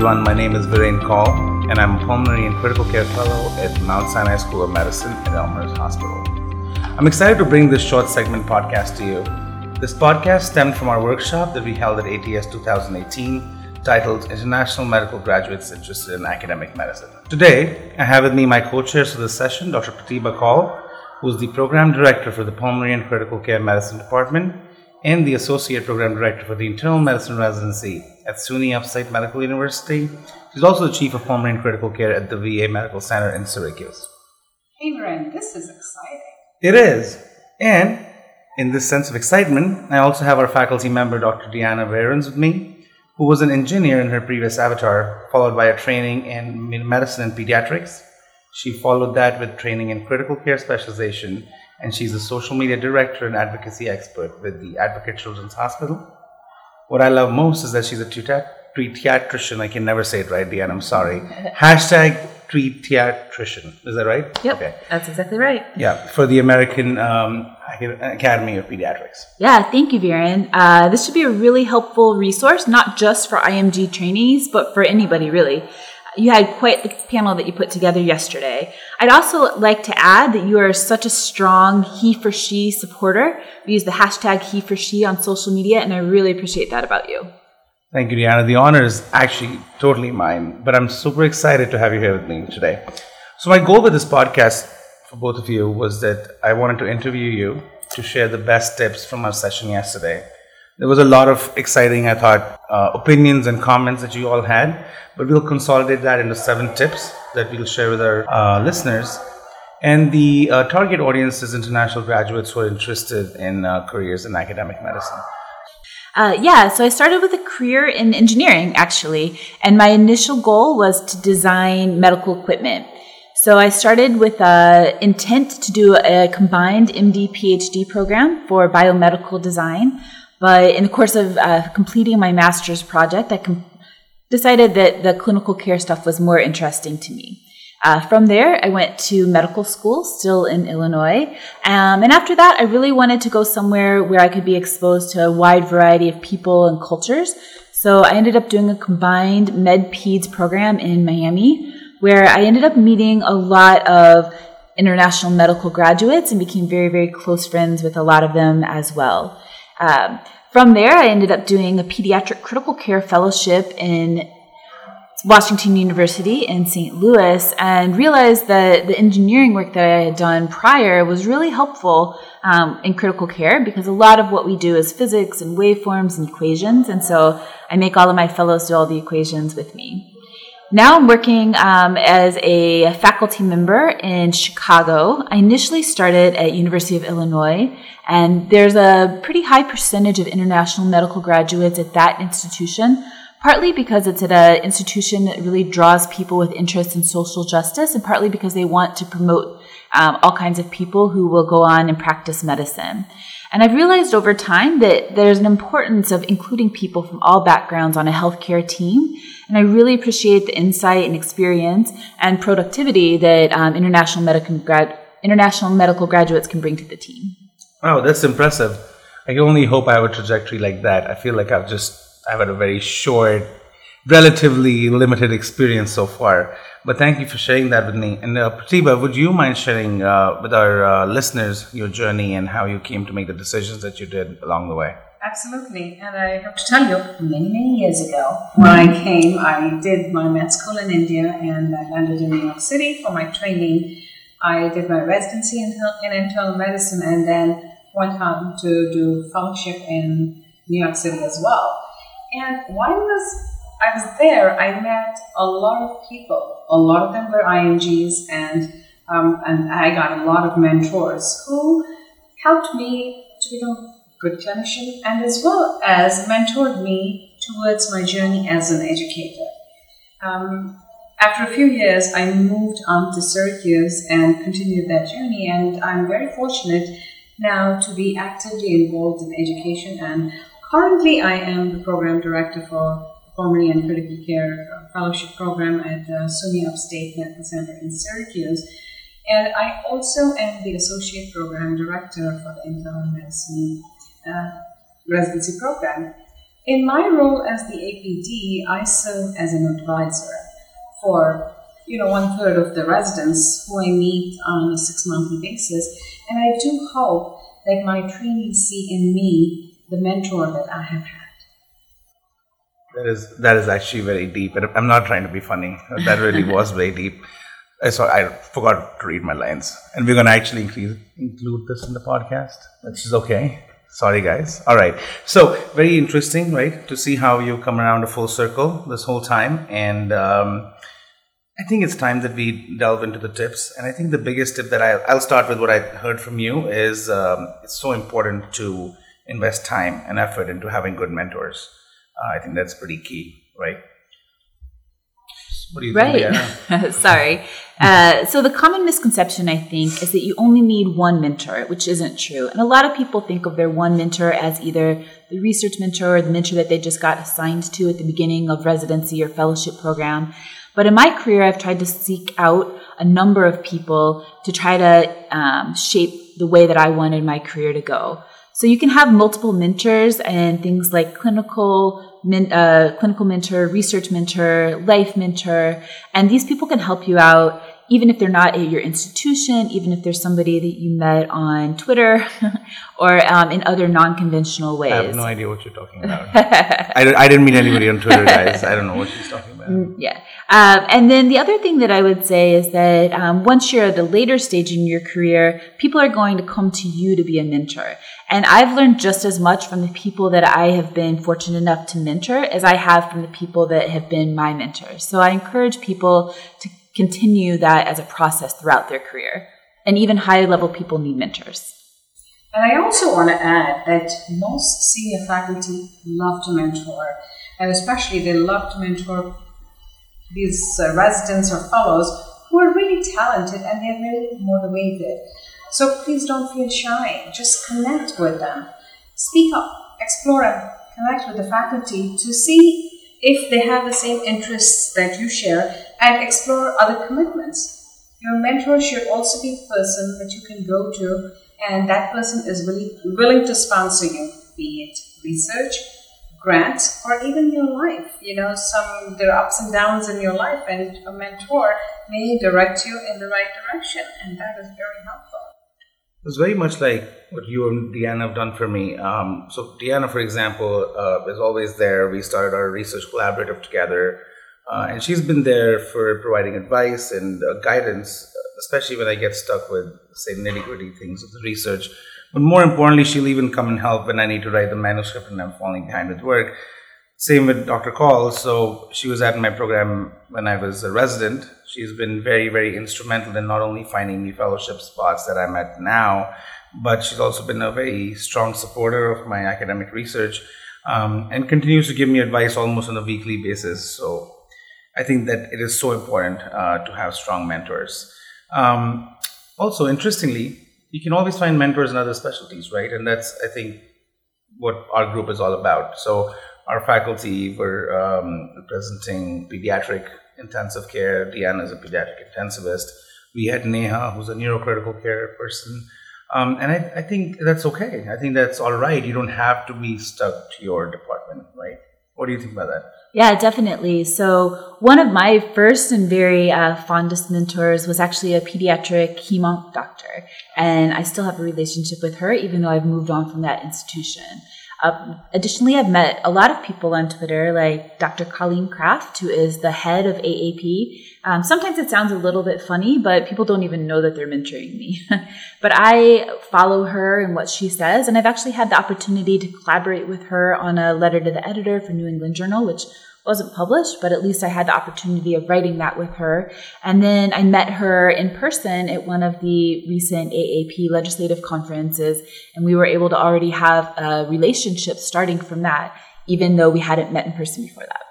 Everyone. My name is Viren Kaul, and I'm a pulmonary and critical care fellow at Mount Sinai School of Medicine at Elmhurst Hospital. I'm excited to bring this short segment podcast to you. This podcast stemmed from our workshop that we held at ATS 2018 titled International Medical Graduates Interested in Academic Medicine. Today, I have with me my co chairs for this session, Dr. Pratibha Kaul, who is the Program Director for the Pulmonary and Critical Care Medicine Department and the Associate Program Director for the Internal Medicine Residency at SUNY Upstate Medical University. She's also the Chief of Pulmonary and Critical Care at the VA Medical Center in Syracuse. Hey, Ren, this is exciting. It is. And in this sense of excitement, I also have our faculty member, Dr. Deanna Behrens, with me, who was an engineer in her previous avatar, followed by a training in medicine and pediatrics. She followed that with training in critical care specialization, and she's a social media director and advocacy expert with the Advocate Children's Hospital. What I love most is that she's a tweet pediatrician. I can never say it right, Deanna. I'm sorry. Hashtag pediatrician. Is that right? Yep. Okay. That's exactly right. Yeah, for the American um, Academy of Pediatrics. Yeah, thank you, Viren. Uh, this should be a really helpful resource, not just for IMG trainees, but for anybody really. You had quite the panel that you put together yesterday. I'd also like to add that you are such a strong he for she supporter. We use the hashtag he for she on social media, and I really appreciate that about you. Thank you, Deanna. The honor is actually totally mine, but I'm super excited to have you here with me today. So, my goal with this podcast for both of you was that I wanted to interview you to share the best tips from our session yesterday there was a lot of exciting, I thought, uh, opinions and comments that you all had, but we'll consolidate that into seven tips that we'll share with our uh, listeners. And the uh, target audience is international graduates who are interested in uh, careers in academic medicine. Uh, yeah, so I started with a career in engineering, actually, and my initial goal was to design medical equipment. So I started with a intent to do a combined MD PhD program for biomedical design. But in the course of uh, completing my master's project, I com- decided that the clinical care stuff was more interesting to me. Uh, from there, I went to medical school, still in Illinois. Um, and after that, I really wanted to go somewhere where I could be exposed to a wide variety of people and cultures. So I ended up doing a combined med peds program in Miami, where I ended up meeting a lot of international medical graduates and became very, very close friends with a lot of them as well. Um, from there, I ended up doing a pediatric critical care fellowship in Washington University in St. Louis and realized that the engineering work that I had done prior was really helpful um, in critical care because a lot of what we do is physics and waveforms and equations. And so I make all of my fellows do all the equations with me. Now I'm working um, as a faculty member in Chicago. I initially started at University of Illinois, and there's a pretty high percentage of international medical graduates at that institution, partly because it's at an institution that really draws people with interest in social justice, and partly because they want to promote um, all kinds of people who will go on and practice medicine. And I've realized over time that there's an importance of including people from all backgrounds on a healthcare team. And I really appreciate the insight and experience and productivity that um, international, medical grad- international medical graduates can bring to the team. Wow, that's impressive. I can only hope I have a trajectory like that. I feel like I've just I've had a very short, relatively limited experience so far. But thank you for sharing that with me. And uh, Pratibha, would you mind sharing uh, with our uh, listeners your journey and how you came to make the decisions that you did along the way? Absolutely. And I have to tell you, many, many years ago, when I came, I did my med school in India and I landed in New York City for my training. I did my residency in, in internal medicine and then went on to do fellowship in New York City as well. And I was I was there, I met a lot of people. A lot of them were IMGs, and um, and I got a lot of mentors who helped me to become a good clinician, and as well as mentored me towards my journey as an educator. Um, after a few years, I moved on to Syracuse and continued that journey, and I'm very fortunate now to be actively involved in education. And currently, I am the program director for pulmonary and critical care fellowship program at uh, SUNY Upstate Medical Center in Syracuse. And I also am the associate program director for the internal medicine uh, residency program. In my role as the APD, I serve as an advisor for you know one third of the residents who I meet on a six monthly basis, and I do hope that my trainees see in me the mentor that I have had. That is that is actually very deep, and I'm not trying to be funny. That really was very deep. I saw I forgot to read my lines, and we're going to actually increase, include this in the podcast, which is okay. Sorry, guys. All right. So very interesting, right, to see how you've come around a full circle this whole time, and um, I think it's time that we delve into the tips. And I think the biggest tip that I, I'll start with what I heard from you is um, it's so important to invest time and effort into having good mentors. Uh, I think that's pretty key, right? What do you right. think? Sorry. Uh, so the common misconception, I think, is that you only need one mentor, which isn't true. And a lot of people think of their one mentor as either the research mentor or the mentor that they just got assigned to at the beginning of residency or fellowship program. But in my career, I've tried to seek out a number of people to try to um, shape the way that I wanted my career to go. So you can have multiple mentors and things like clinical men, uh, clinical mentor, research mentor, life mentor, and these people can help you out even if they're not at your institution, even if there's somebody that you met on Twitter or um, in other non-conventional ways. I have no idea what you're talking about. I, I didn't meet anybody on Twitter, guys. I don't know what she's talking about. Mm, yeah. Um, and then the other thing that I would say is that um, once you're at a later stage in your career, people are going to come to you to be a mentor. And I've learned just as much from the people that I have been fortunate enough to mentor as I have from the people that have been my mentors. So I encourage people to continue that as a process throughout their career. And even high level people need mentors. And I also want to add that most senior faculty love to mentor, and especially they love to mentor these uh, residents or fellows who are really talented and they're really motivated. So please don't feel shy. Just connect with them. Speak up, explore and connect with the faculty to see if they have the same interests that you share and explore other commitments. Your mentor should also be a person that you can go to and that person is really willing to sponsor you, be it research, grants, or even your life. You know, some there are ups and downs in your life and a mentor may direct you in the right direction and that is very helpful. It was very much like what you and Deanna have done for me. Um, so Deanna, for example, uh, is always there. We started our research collaborative together, uh, and she's been there for providing advice and uh, guidance, especially when I get stuck with, say, nitty gritty things of the research. But more importantly, she'll even come and help when I need to write the manuscript and I'm falling behind with work. Same with Dr. Kaul. So she was at my program when I was a resident. She's been very, very instrumental in not only finding me fellowship spots that I'm at now, but she's also been a very strong supporter of my academic research um, and continues to give me advice almost on a weekly basis. So I think that it is so important uh, to have strong mentors. Um, also, interestingly, you can always find mentors in other specialties, right? And that's, I think, what our group is all about. So our faculty were um, representing pediatric intensive care. Deanna is a pediatric intensivist. We had Neha, who's a neurocritical care person. Um, and I, I, think that's okay. I think that's all right. You don't have to be stuck to your department, right? What do you think about that? Yeah, definitely. So, one of my first and very uh, fondest mentors was actually a pediatric hemonc doctor. And I still have a relationship with her, even though I've moved on from that institution. Uh, additionally, I've met a lot of people on Twitter, like Dr. Colleen Kraft, who is the head of AAP. Um, sometimes it sounds a little bit funny, but people don't even know that they're mentoring me. but I follow her and what she says, and I've actually had the opportunity to collaborate with her on a letter to the editor for New England Journal, which wasn't published, but at least I had the opportunity of writing that with her. And then I met her in person at one of the recent AAP legislative conferences, and we were able to already have a relationship starting from that, even though we hadn't met in person before that.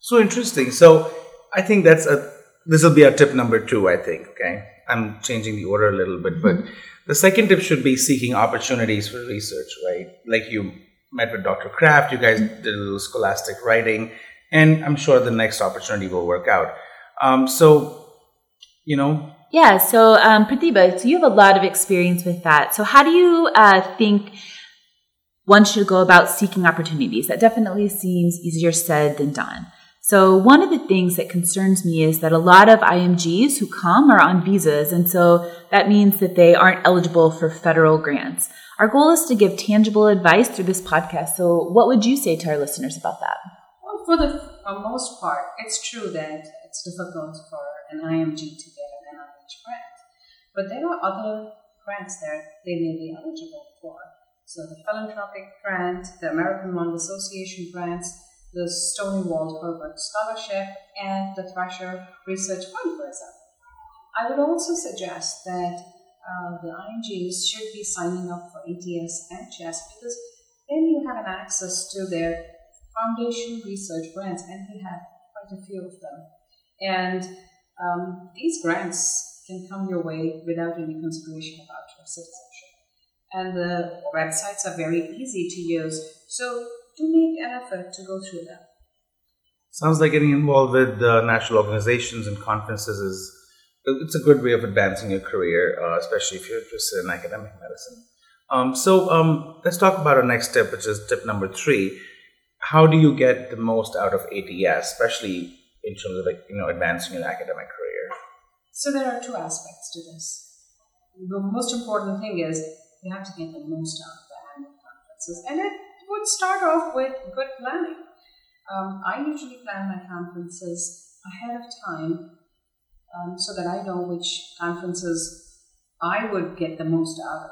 So interesting. So I think that's a this will be our tip number two. I think. Okay, I'm changing the order a little bit, but mm-hmm. the second tip should be seeking opportunities for research. Right, like you met with Dr. Kraft, you guys did a little scholastic writing and I'm sure the next opportunity will work out. Um, so, you know. Yeah. So, um, Pratibha, so you have a lot of experience with that. So, how do you uh, think? one should go about seeking opportunities. That definitely seems easier said than done. So, one of the things that concerns me is that a lot of IMGs who come are on visas, and so that means that they aren't eligible for federal grants. Our goal is to give tangible advice through this podcast. So, what would you say to our listeners about that? For the for most part, it's true that it's difficult for an IMG to get an NIH grant, but there are other grants that they may be eligible for. So, the philanthropic grant, the American Lung Association grants, the Stony Wold-Herbert Scholarship, and the Thrasher Research Fund, for example. I would also suggest that uh, the IMGs should be signing up for ATS and CHEST because then you have an access to their foundation research grants, and we have quite a few of them. And um, these grants can come your way without any consideration about your citizenship. And the websites are very easy to use, so do make an effort to go through them. Sounds like getting involved with uh, national organizations and conferences is it's a good way of advancing your career, uh, especially if you're interested in academic medicine. Um, so um, let's talk about our next tip, which is tip number three. How do you get the most out of ATS, especially in terms of like you know advancing your academic career? So there are two aspects to this. The most important thing is you have to get the most out of the annual conferences, and it would start off with good planning. Um, I usually plan my conferences ahead of time um, so that I know which conferences I would get the most out of.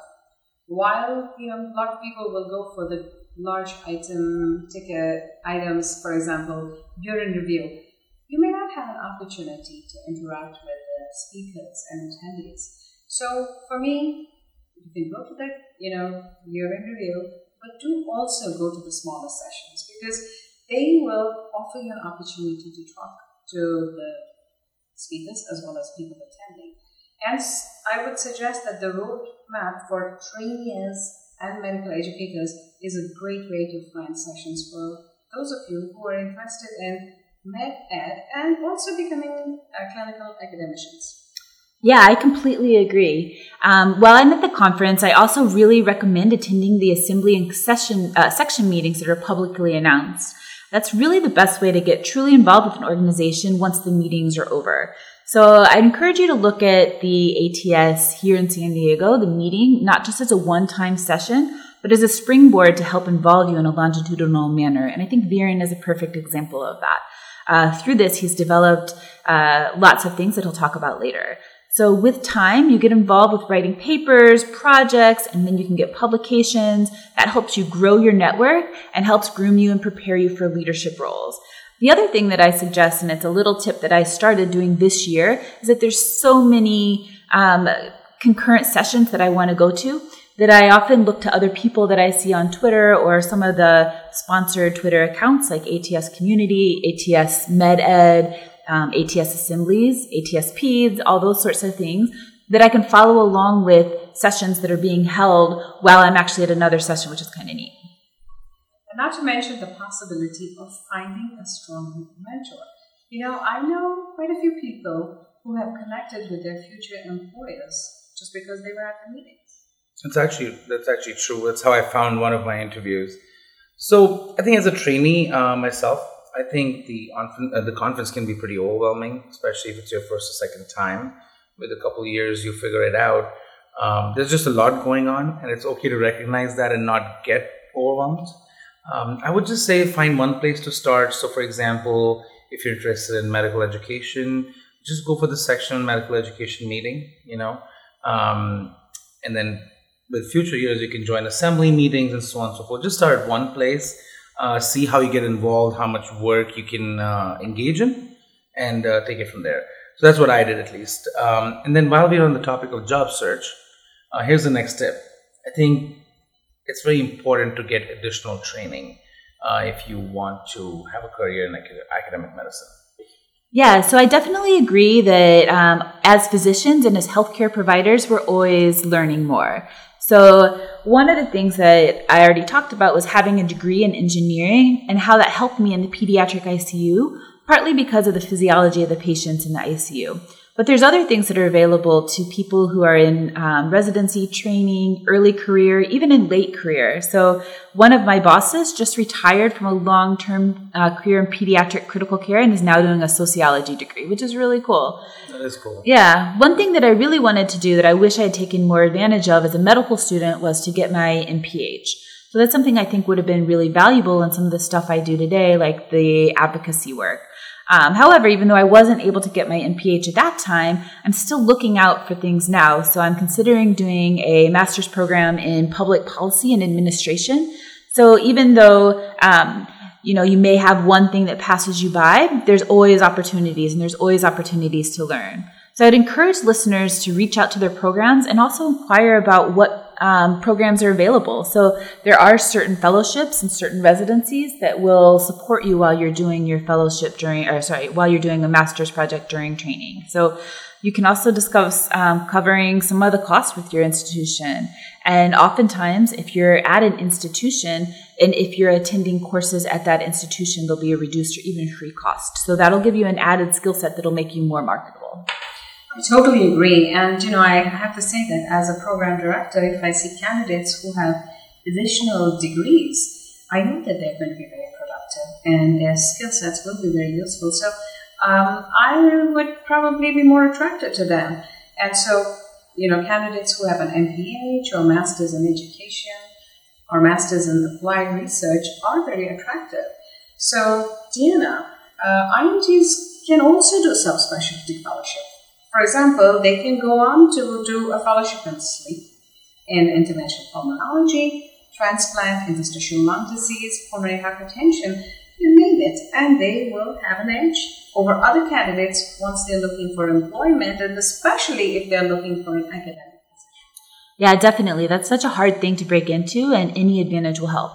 While you know a lot of people will go for the large item ticket items, for example, during review, you may not have an opportunity to interact with the speakers and attendees. So for me, you can go to the you know year in review, but do also go to the smaller sessions because they will offer you an opportunity to talk to the speakers as well as people attending. And I would suggest that the roadmap for trainees and medical educators is a great way to find sessions for those of you who are interested in med ed and also becoming uh, clinical academicians. Yeah, I completely agree. Um, while I'm at the conference, I also really recommend attending the assembly and session, uh, section meetings that are publicly announced. That's really the best way to get truly involved with an organization once the meetings are over. So I encourage you to look at the ATS here in San Diego, the meeting, not just as a one-time session, but as a springboard to help involve you in a longitudinal manner. And I think Viren is a perfect example of that. Uh, through this, he's developed uh, lots of things that he'll talk about later. So with time, you get involved with writing papers, projects, and then you can get publications. That helps you grow your network and helps groom you and prepare you for leadership roles. The other thing that I suggest, and it's a little tip that I started doing this year, is that there's so many um, concurrent sessions that I want to go to that I often look to other people that I see on Twitter or some of the sponsored Twitter accounts like ATS Community, ATS MedEd, um, ATS assemblies, ATS PEDS, all those sorts of things that I can follow along with sessions that are being held while I'm actually at another session, which is kind of neat. And not to mention the possibility of finding a strong mentor. You know, I know quite a few people who have connected with their future employers just because they were at the meetings. That's actually that's actually true. That's how I found one of my interviews. So I think as a trainee uh, myself, I think the uh, the conference can be pretty overwhelming, especially if it's your first or second time. With a couple years, you figure it out. Um, there's just a lot going on, and it's okay to recognize that and not get overwhelmed. Um, I would just say find one place to start. So, for example, if you're interested in medical education, just go for the section on medical education meeting. You know, um, and then with future years, you can join assembly meetings and so on and so forth. Just start at one place uh, see how you get involved, how much work you can uh, engage in, and uh, take it from there. So that's what I did at least. Um, and then while we're on the topic of job search, uh, here's the next tip. I think it's very important to get additional training uh, if you want to have a career in academic medicine. Yeah, so I definitely agree that um, as physicians and as healthcare providers, we're always learning more. So, one of the things that I already talked about was having a degree in engineering and how that helped me in the pediatric ICU, partly because of the physiology of the patients in the ICU. But there's other things that are available to people who are in um, residency training, early career, even in late career. So one of my bosses just retired from a long-term uh, career in pediatric critical care and is now doing a sociology degree, which is really cool. That is cool. Yeah. One thing that I really wanted to do that I wish I had taken more advantage of as a medical student was to get my MPH. So that's something I think would have been really valuable in some of the stuff I do today, like the advocacy work. Um, however, even though I wasn't able to get my MPH at that time, I'm still looking out for things now. So I'm considering doing a master's program in public policy and administration. So even though, um, you know, you may have one thing that passes you by, there's always opportunities and there's always opportunities to learn. So I'd encourage listeners to reach out to their programs and also inquire about what um, programs are available. So there are certain fellowships and certain residencies that will support you while you're doing your fellowship during, or sorry, while you're doing a master's project during training. So you can also discuss um, covering some of the costs with your institution. And oftentimes, if you're at an institution and if you're attending courses at that institution, there'll be a reduced or even free cost. So that'll give you an added skill set that'll make you more marketable. I totally agree. And, you know, I have to say that as a program director, if I see candidates who have additional degrees, I know that they're going to be very productive and their skill sets will be very useful. So um, I would probably be more attracted to them. And so, you know, candidates who have an MPH or Masters in Education or Masters in Applied Research are very attractive. So, Diana, uh, IMGs can also do subspecialty fellowship. For example, they can go on to do a fellowship in sleep, in interventional pulmonology, transplant, interstitial lung disease, pulmonary hypertension, you name it, and they will have an edge over other candidates once they're looking for employment, and especially if they're looking for an academic position. Yeah, definitely. That's such a hard thing to break into, and any advantage will help.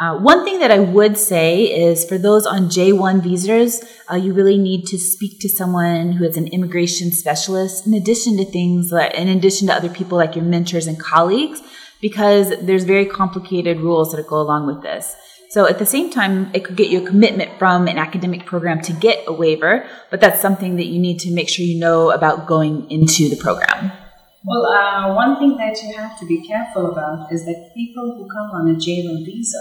Uh, one thing that I would say is for those on J1 visas, uh, you really need to speak to someone who is an immigration specialist in addition to things like, in addition to other people like your mentors and colleagues, because there's very complicated rules that go along with this. So at the same time, it could get you a commitment from an academic program to get a waiver, but that's something that you need to make sure you know about going into the program. Well, uh, one thing that you have to be careful about is that people who come on a J1 visa,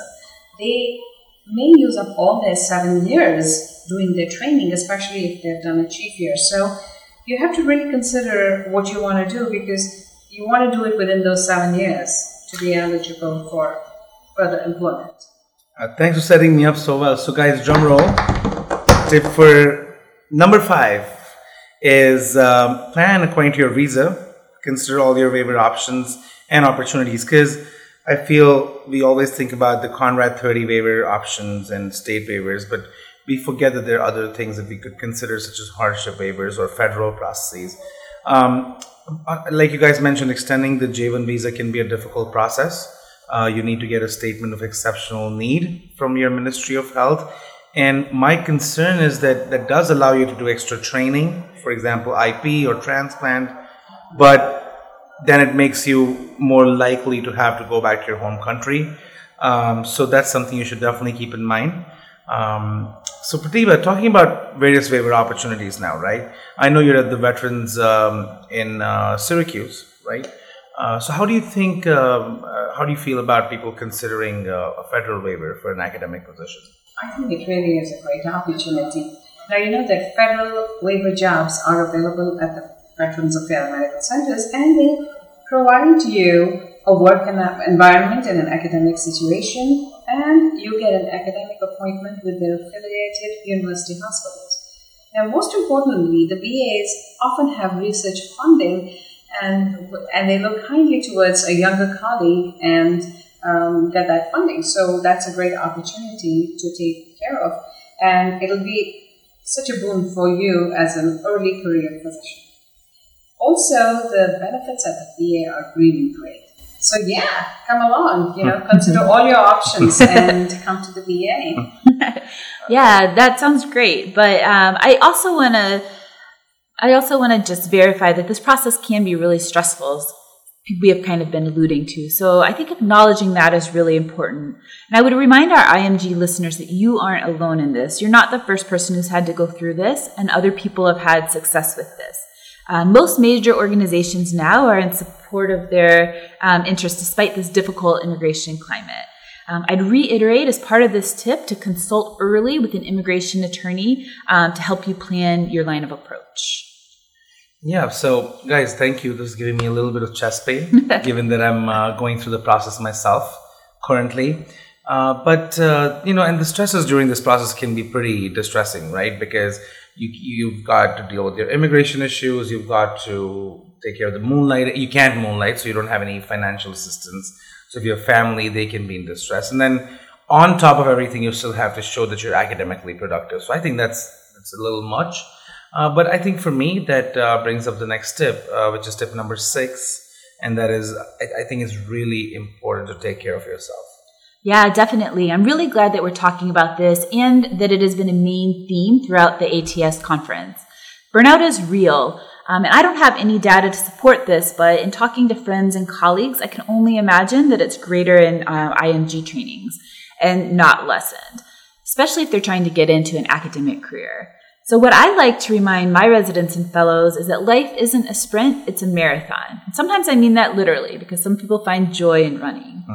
they may use up all their seven years doing their training, especially if they've done a chief year. So you have to really consider what you want to do because you want to do it within those seven years to be eligible for further employment. Uh, thanks for setting me up so well. So, guys, drum roll. Tip for number five is um, plan according to your visa. Consider all your waiver options and opportunities because I feel we always think about the Conrad 30 waiver options and state waivers, but we forget that there are other things that we could consider, such as hardship waivers or federal processes. Um, uh, like you guys mentioned, extending the J1 visa can be a difficult process. Uh, you need to get a statement of exceptional need from your Ministry of Health. And my concern is that that does allow you to do extra training, for example, IP or transplant, but then it makes you more likely to have to go back to your home country. Um, so that's something you should definitely keep in mind. Um, so Pratibha, talking about various waiver opportunities now, right? I know you're at the Veterans um, in uh, Syracuse, right? Uh, so how do you think, um, uh, how do you feel about people considering uh, a federal waiver for an academic position? I think it really is a great opportunity. Now, you know that federal waiver jobs are available at the Veterans Affairs Medical Centers, and they provide you a work environment in an academic situation, and you get an academic appointment with their affiliated university hospitals. Now, most importantly, the VAs often have research funding, and and they look kindly towards a younger colleague and um, get that funding. So that's a great opportunity to take care of, and it'll be such a boon for you as an early career physician. Also, the benefits at the VA are really great. So yeah, come along. You know, consider all your options and come to the VA. yeah, that sounds great. But um, I also want to. I also want to just verify that this process can be really stressful, as we have kind of been alluding to. So I think acknowledging that is really important. And I would remind our IMG listeners that you aren't alone in this. You're not the first person who's had to go through this, and other people have had success with this. Uh, most major organizations now are in support of their um, interests despite this difficult immigration climate. Um, I'd reiterate as part of this tip to consult early with an immigration attorney um, to help you plan your line of approach. Yeah, so guys, thank you. This is giving me a little bit of chest pain, given that I'm uh, going through the process myself currently. Uh, but uh, you know, and the stresses during this process can be pretty distressing, right? Because you you've got to deal with your immigration issues, you've got to take care of the moonlight. You can't moonlight, so you don't have any financial assistance. So if you have family, they can be in distress, and then on top of everything, you still have to show that you're academically productive. So I think that's that's a little much. Uh, but I think for me, that uh, brings up the next tip, uh, which is tip number six, and that is I, I think it's really important to take care of yourself. Yeah, definitely. I'm really glad that we're talking about this and that it has been a main theme throughout the ATS conference. Burnout is real. Um, and I don't have any data to support this, but in talking to friends and colleagues, I can only imagine that it's greater in uh, IMG trainings and not lessened, especially if they're trying to get into an academic career. So, what I like to remind my residents and fellows is that life isn't a sprint, it's a marathon. And sometimes I mean that literally because some people find joy in running.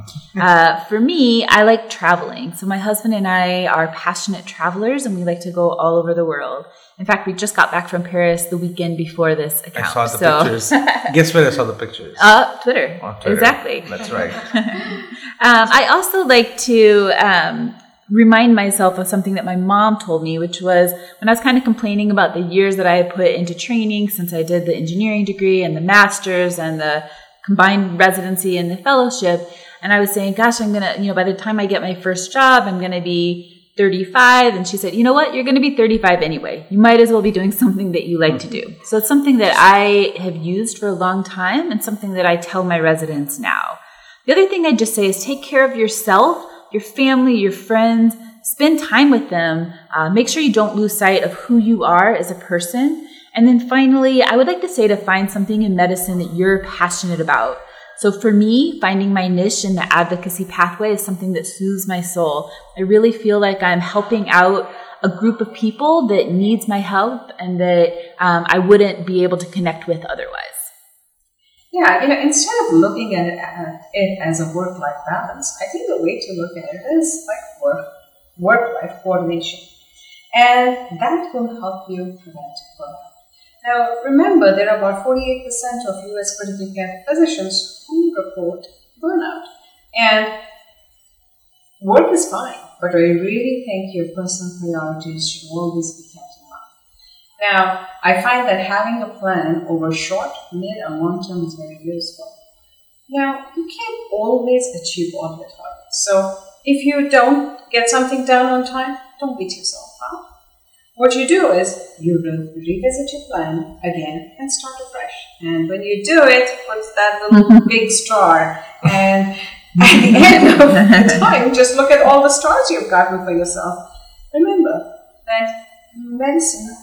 uh, for me, I like traveling. So, my husband and I are passionate travelers and we like to go all over the world. In fact, we just got back from Paris the weekend before this account. I saw the so. pictures. Guess where I saw the pictures? Uh, Twitter. Twitter. Exactly. That's right. um, I also like to um, remind myself of something that my mom told me, which was when I was kind of complaining about the years that I had put into training since I did the engineering degree and the master's and the combined residency and the fellowship. And I was saying, gosh, I'm going to, you know, by the time I get my first job, I'm going to be 35. And she said, you know what? You're going to be 35 anyway. You might as well be doing something that you like to do. So it's something that I have used for a long time and something that I tell my residents now. The other thing I'd just say is take care of yourself your family, your friends, spend time with them. Uh, make sure you don't lose sight of who you are as a person. And then finally, I would like to say to find something in medicine that you're passionate about. So for me, finding my niche in the advocacy pathway is something that soothes my soul. I really feel like I'm helping out a group of people that needs my help and that um, I wouldn't be able to connect with otherwise. Yeah, you know, instead of looking at it, at it as a work-life balance, I think the way to look at it is like work, work-life coordination, and that will help you prevent burnout. Now, remember, there are about 48% of U.S. critical care physicians who report burnout, and work is fine, but I really think your personal priorities should always be kept now, I find that having a plan over short, mid, and long term is very useful. Now, you can't always achieve all your targets. So, if you don't get something done on time, don't beat yourself up. What you do is you revisit your plan again and start afresh. And when you do it, put that little big star. And at the end of the time, just look at all the stars you've gotten for yourself. Remember that medicine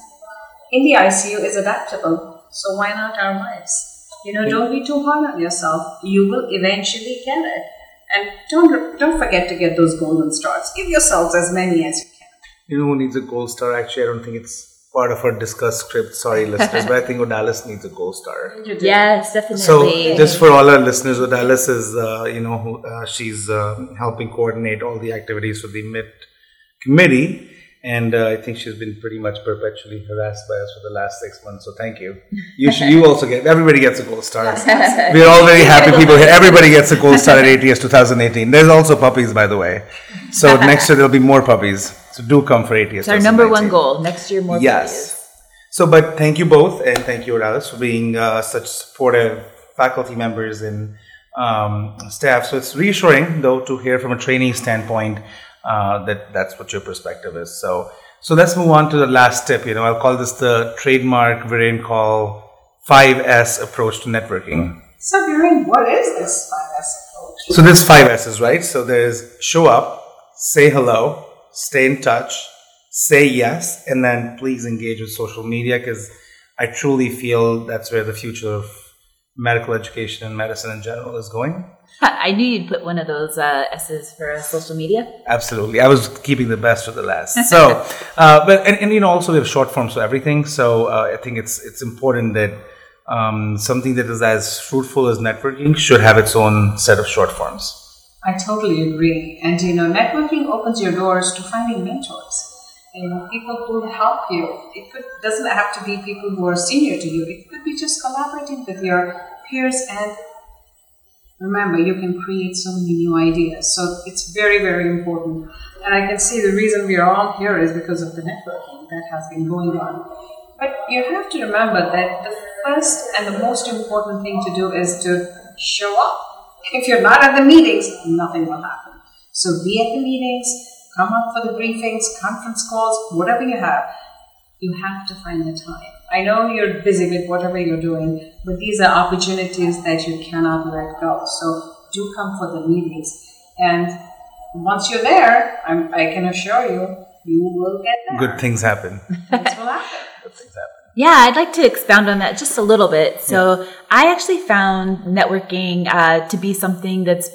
in the ICU is adaptable. So why not our lives? You know, don't be too hard on yourself. You will eventually get it. And don't don't forget to get those golden stars. Give yourselves as many as you can. You know who needs a gold star? Actually, I don't think it's part of our discussed script. Sorry, listeners, but I think Odalis needs a gold star. Yes, definitely. So, just for all our listeners, Odalis is, uh, you know, uh, she's uh, helping coordinate all the activities for the MIT committee and uh, I think she's been pretty much perpetually harassed by us for the last six months. So thank you. You should, you also get everybody gets a gold star. We're all very happy people here. Everybody gets a gold star at ATS 2018. There's also puppies, by the way. So next year there'll be more puppies. So do come for ATS. It's our number one goal. Next year, more yes. puppies. So, but thank you both, and thank you, Alice, for being uh, such supportive faculty members and um, staff. So it's reassuring, though, to hear from a training standpoint uh, that that's what your perspective is. So so let's move on to the last tip. You know, I'll Kaul this the trademark Viren call 5S approach to networking. So Viren, what is this 5S approach? So there's five S's, right? So there's show up, say hello, stay in touch, say yes, and then please engage with social media because I truly feel that's where the future of medical education and medicine in general is going. I knew you'd put one of those uh, S's for social media. Absolutely, I was keeping the best for the last. So, uh, but and, and, you know, also we have short forms for everything. So uh, I think it's it's important that um, something that is as fruitful as networking should have its own set of short forms. I totally agree. And you know, networking opens your doors to finding mentors. You know, people who help you. It could, doesn't have to be people who are senior to you. It could be just collaborating with your peers and remember you can create so many new ideas. So it's very, very important. And I can see the reason we are all here is because of the networking that has been going on. But you have to remember that the first and the most important thing to do is to show up if you're not at the meetings, nothing will happen. So be at the meetings, come up for the briefings, conference calls, whatever you have. You have to find the time. I know you're busy with whatever you're doing, but these are opportunities that you cannot let go. So do come for the meetings. And once you're there, I'm, i can assure you, you will get there. Good things happen. Things will happen. Good things happen. Yeah, I'd like to expound on that just a little bit. So, yeah. I actually found networking uh, to be something that's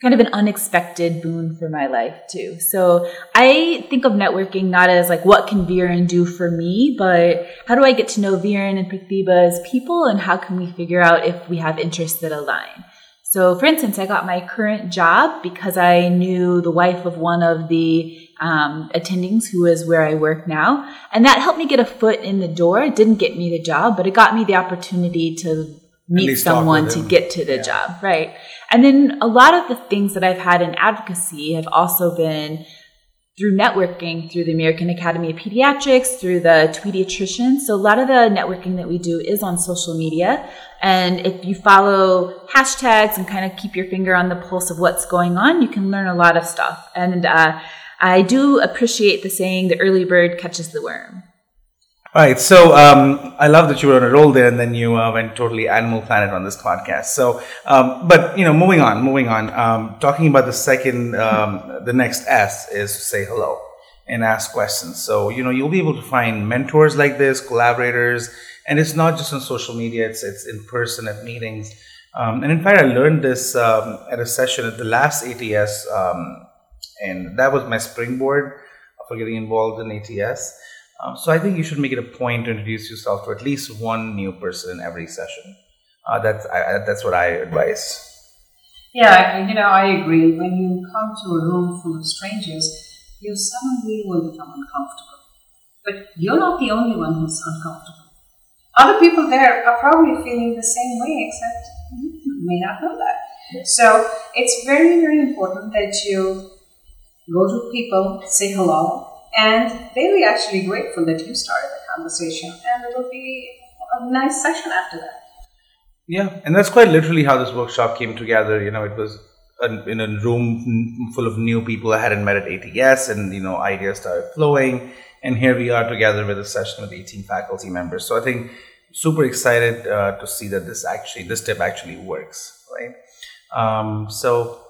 kind of an unexpected boon for my life too. So, I think of networking not as like what can Viren do for me, but how do I get to know Viren and Pratibha as people, and how can we figure out if we have interests that align. So, for instance, I got my current job because I knew the wife of one of the um, attendings who is where I work now. And that helped me get a foot in the door. It didn't get me the job, but it got me the opportunity to meet someone to get to the yeah. job. Right. And then a lot of the things that I've had in advocacy have also been through networking through the American Academy of Pediatrics, through the Tweediatrician. So a lot of the networking that we do is on social media. And if you follow hashtags and kind of keep your finger on the pulse of what's going on, you can learn a lot of stuff. And uh, I do appreciate the saying, the early bird catches the worm. All right. So um, I love that you were on a roll there, and then you uh, went totally Animal Planet on this podcast. So, um, but you know, moving on, moving on. Um, talking about the second, um, the next S is say hello and ask questions. So you know, you'll be able to find mentors like this, collaborators, and it's not just on social media. It's it's in person at meetings. Um, and in fact, I learned this um, at a session at the last ATS, and that was my springboard for getting involved in ATS. Um, so I think you should make it a point to introduce yourself to at least one new person in every session. Uh, that's I, that's what I advise. Yeah, you know, I agree. When you come to a room full of strangers, you suddenly will become uncomfortable. But you're not the only one who's uncomfortable. Other people there are probably feeling the same way, except you may not know that. So it's very, very important that you go to people, say hello, and they'll be actually grateful that you started the conversation, and it'll be a nice session after that. Yeah, and that's quite literally how this workshop came together. You know, it was in a room full of new people I hadn't met at ATS, and you know, ideas started flowing. And here we are together with a session with 18 faculty members. So I think super excited uh, to see that this actually this tip actually works, right? Um, so,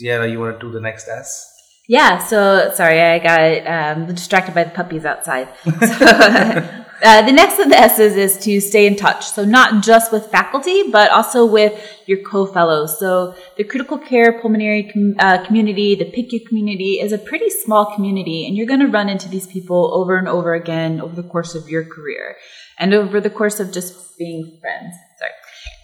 Deanna, you want to do the next S? Yeah, so sorry, I got um, distracted by the puppies outside. So, uh, the next of the S's is to stay in touch. So not just with faculty, but also with your co-fellows. So the critical care pulmonary com- uh, community, the PICU community is a pretty small community, and you're going to run into these people over and over again over the course of your career and over the course of just being friends.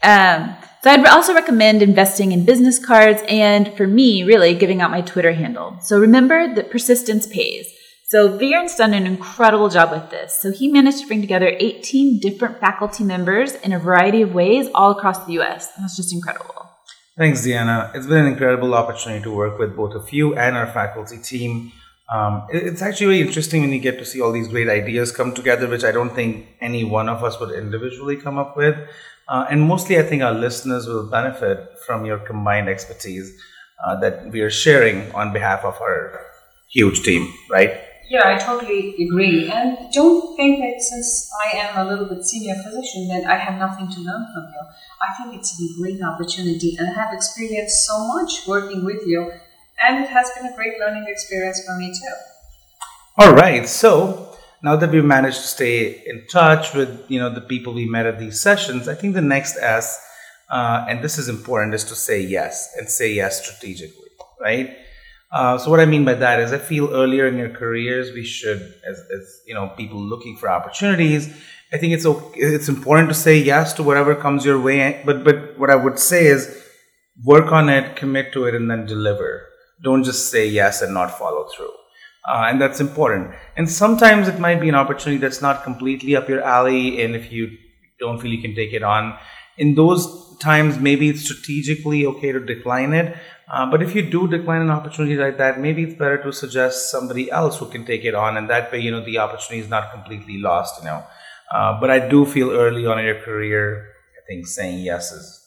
Um, so I'd also recommend investing in business cards and for me, really giving out my Twitter handle. So remember that persistence pays. So Viren's done an incredible job with this. So he managed to bring together 18 different faculty members in a variety of ways all across the US. That's just incredible. Thanks, Deanna. It's been an incredible opportunity to work with both of you and our faculty team. Um, it's actually really interesting when you get to see all these great ideas come together, which I don't think any one of us would individually come up with. Uh, and mostly, I think our listeners will benefit from your combined expertise uh, that we are sharing on behalf of our huge team, right? Yeah, I totally agree. And don't think that since I am a little bit senior physician that I have nothing to learn from you. I think it's a great opportunity and I have experienced so much working with you and it has been a great learning experience for me too. All right. So now that we've managed to stay in touch with you know the people we met at these sessions, I think the next S, uh, and this is important, is to say yes and say yes strategically, right? Uh, so what I mean by that is I feel earlier in your careers we should, as, as you know, people looking for opportunities, I think it's okay, it's important to say yes to whatever comes your way. But but what I would say is work on it, commit to it, and then deliver. Don't just say yes and not follow through. Uh, and that's important. And sometimes it might be an opportunity that's not completely up your alley, and if you don't feel you can take it on, in those times maybe it's strategically okay to decline it. Uh, but if you do decline an opportunity like that, maybe it's better to suggest somebody else who can take it on, and that way you know the opportunity is not completely lost. You know. Uh, but I do feel early on in your career, I think saying yes is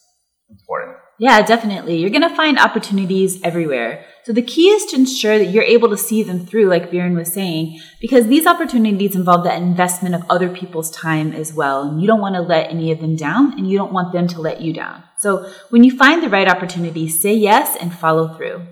important. Yeah, definitely. You're going to find opportunities everywhere. So the key is to ensure that you're able to see them through, like Viren was saying, because these opportunities involve the investment of other people's time as well. And you don't want to let any of them down and you don't want them to let you down. So when you find the right opportunity, say yes and follow through.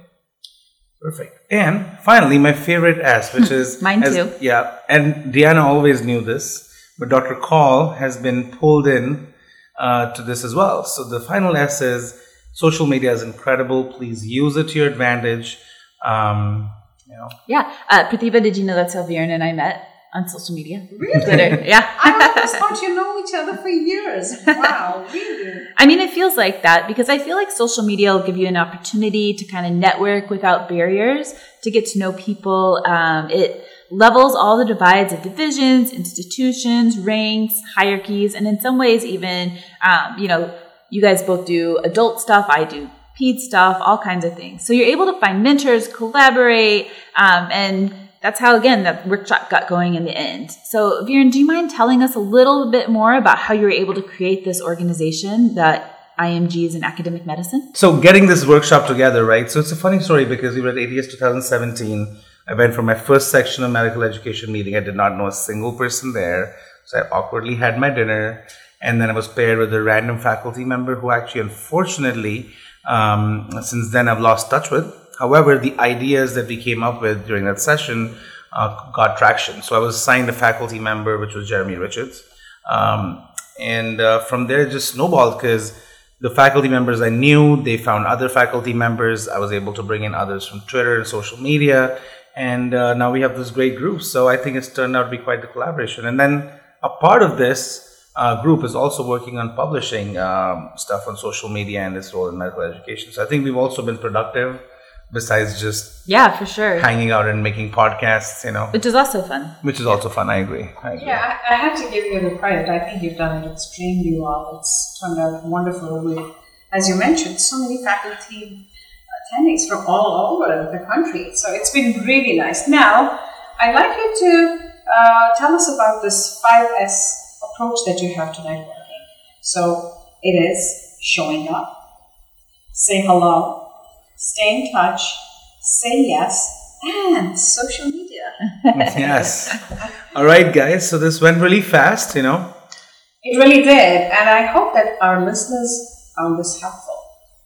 Perfect. And finally, my favorite S, which is mine as, too. Yeah, and Diana always knew this but Dr. Kaul has been pulled in uh, to this as well. So the final S is social media is incredible. Please use it to your advantage. Um, you know. Yeah. Uh, Pratibha, did you know that Sylvian and I met on social media? Really? Twitter. Yeah. I always thought you know each other for years. Wow, really? I mean, it feels like that because I feel like social media will give you an opportunity to kind of network without barriers, to get to know people. Um, it levels all the divides of divisions, institutions, ranks, hierarchies, and in some ways, even, um, you know, you guys both do adult stuff, I do ped stuff, all kinds of things. So you're able to find mentors, collaborate, um, and that's how, again, the workshop got going in the end. So, Viren, do you mind telling us a little bit more about how you were able to create this organization that IMG is in academic medicine? So, getting this workshop together, right? So, it's a funny story because we were at ATS 2017 I went for my first section of medical education meeting. I did not know a single person there. So I awkwardly had my dinner. And then I was paired with a random faculty member who actually, unfortunately, um, since then I've lost touch with. However, the ideas that we came up with during that session uh, got traction. So I was assigned a faculty member, which was Jeremy Richards. Um, and uh, from there, just snowballed because the faculty members I knew, they found other faculty members. I was able to bring in others from Twitter and social media and uh, now we have this great group. So I think it's turned out to be quite the collaboration. And then a part of this uh, group is also working on publishing um, stuff on social media and its role in medical education. So I think we've also been productive besides just yeah for sure hanging out and making podcasts you know which is also fun which is also fun i agree, I agree. yeah I, I, have to give you the credit i think you've done it extremely well it's turned out wonderful with as you mentioned so many faculty attendees from all over the country. So it's been really nice. Now, I'd like you to uh, tell us about this 5S approach that you have to networking. So it is showing up, say hello, stay in touch, say yes, and social media. yes. All right, guys. So this went really fast, you know. It really did. And I hope that our listeners found this helpful.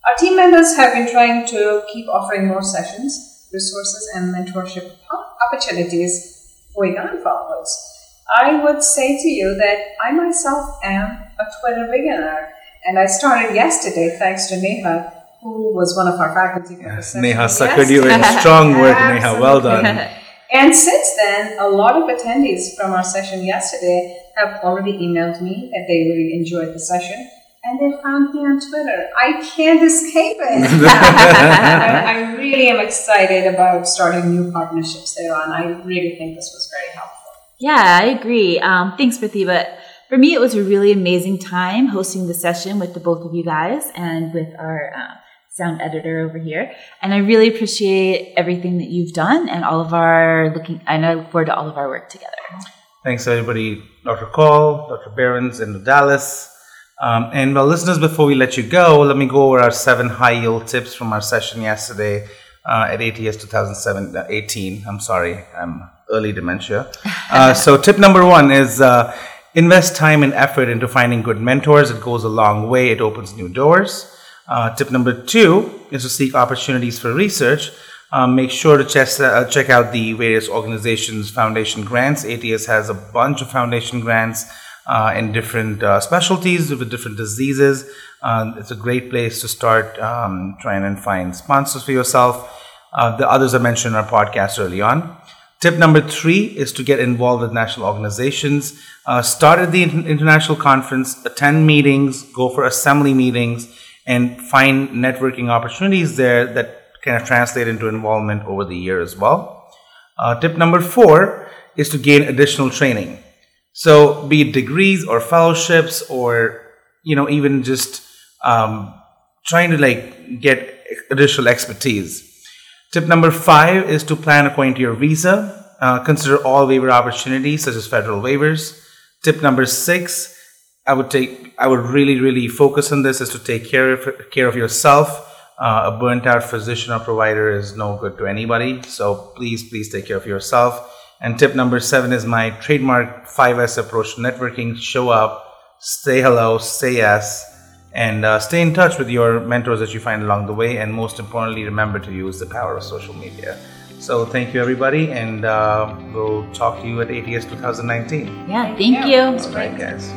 Our team members have been trying to keep offering more sessions, resources, and mentorship opportunities going on forwards. I would say to you that I myself am a Twitter beginner, and I started yesterday thanks to Neha, who was one of our faculty members. Yes, Neha suckered you in. Strong work, Neha. Well done. and since then, a lot of attendees from our session yesterday have already emailed me that they really enjoyed the session and they found me on Twitter. I can't escape it. I, I, really am excited about starting new partnerships there on. I really think this was very helpful. Yeah, I agree. Um, thanks, Pratibha. For me, it was a really amazing time hosting the session with the both of you guys and with our uh, sound editor over here. And I really appreciate everything that you've done and all of our looking, and I look forward to all of our work together. Thanks, everybody. Dr. Kaul, Dr. Behrens, and Dallas. Um, and well, listeners, before we let you go, let me go over our seven high yield tips from our session yesterday uh, at ATS 2018. Uh, I'm sorry, I'm early dementia. Uh, so, tip number one is uh, invest time and effort into finding good mentors. It goes a long way, it opens new doors. Uh, tip number two is to seek opportunities for research. Um, make sure to check, uh, check out the various organizations' foundation grants. ATS has a bunch of foundation grants uh, in different uh, specialties with different diseases. Uh, it's a great place to start um, trying and find sponsors for yourself. Uh, the others I mentioned in our podcast early on. Tip number three is to get involved with national organizations. Uh, start at the international conference, attend meetings, go for assembly meetings, and find networking opportunities there that kind of translate into involvement over the year as well. Uh, tip number four is to gain additional training. So, be it degrees or fellowships, or you know, even just um, trying to like get additional expertise. Tip number five is to plan according to your visa. Uh, consider all waiver opportunities, such as federal waivers. Tip number six, I would take, I would really, really focus on this is to take care of care of yourself. Uh, a burnt out physician or provider is no good to anybody. So please, please take care of yourself. And tip number seven is my trademark 5S approach to networking. Show up, say hello, say yes, and uh, stay in touch with your mentors that you find along the way. And most importantly, remember to use the power of social media. So thank you, everybody, and uh, we'll talk to you at ATS 2019. Yeah, thank you. All right, guys.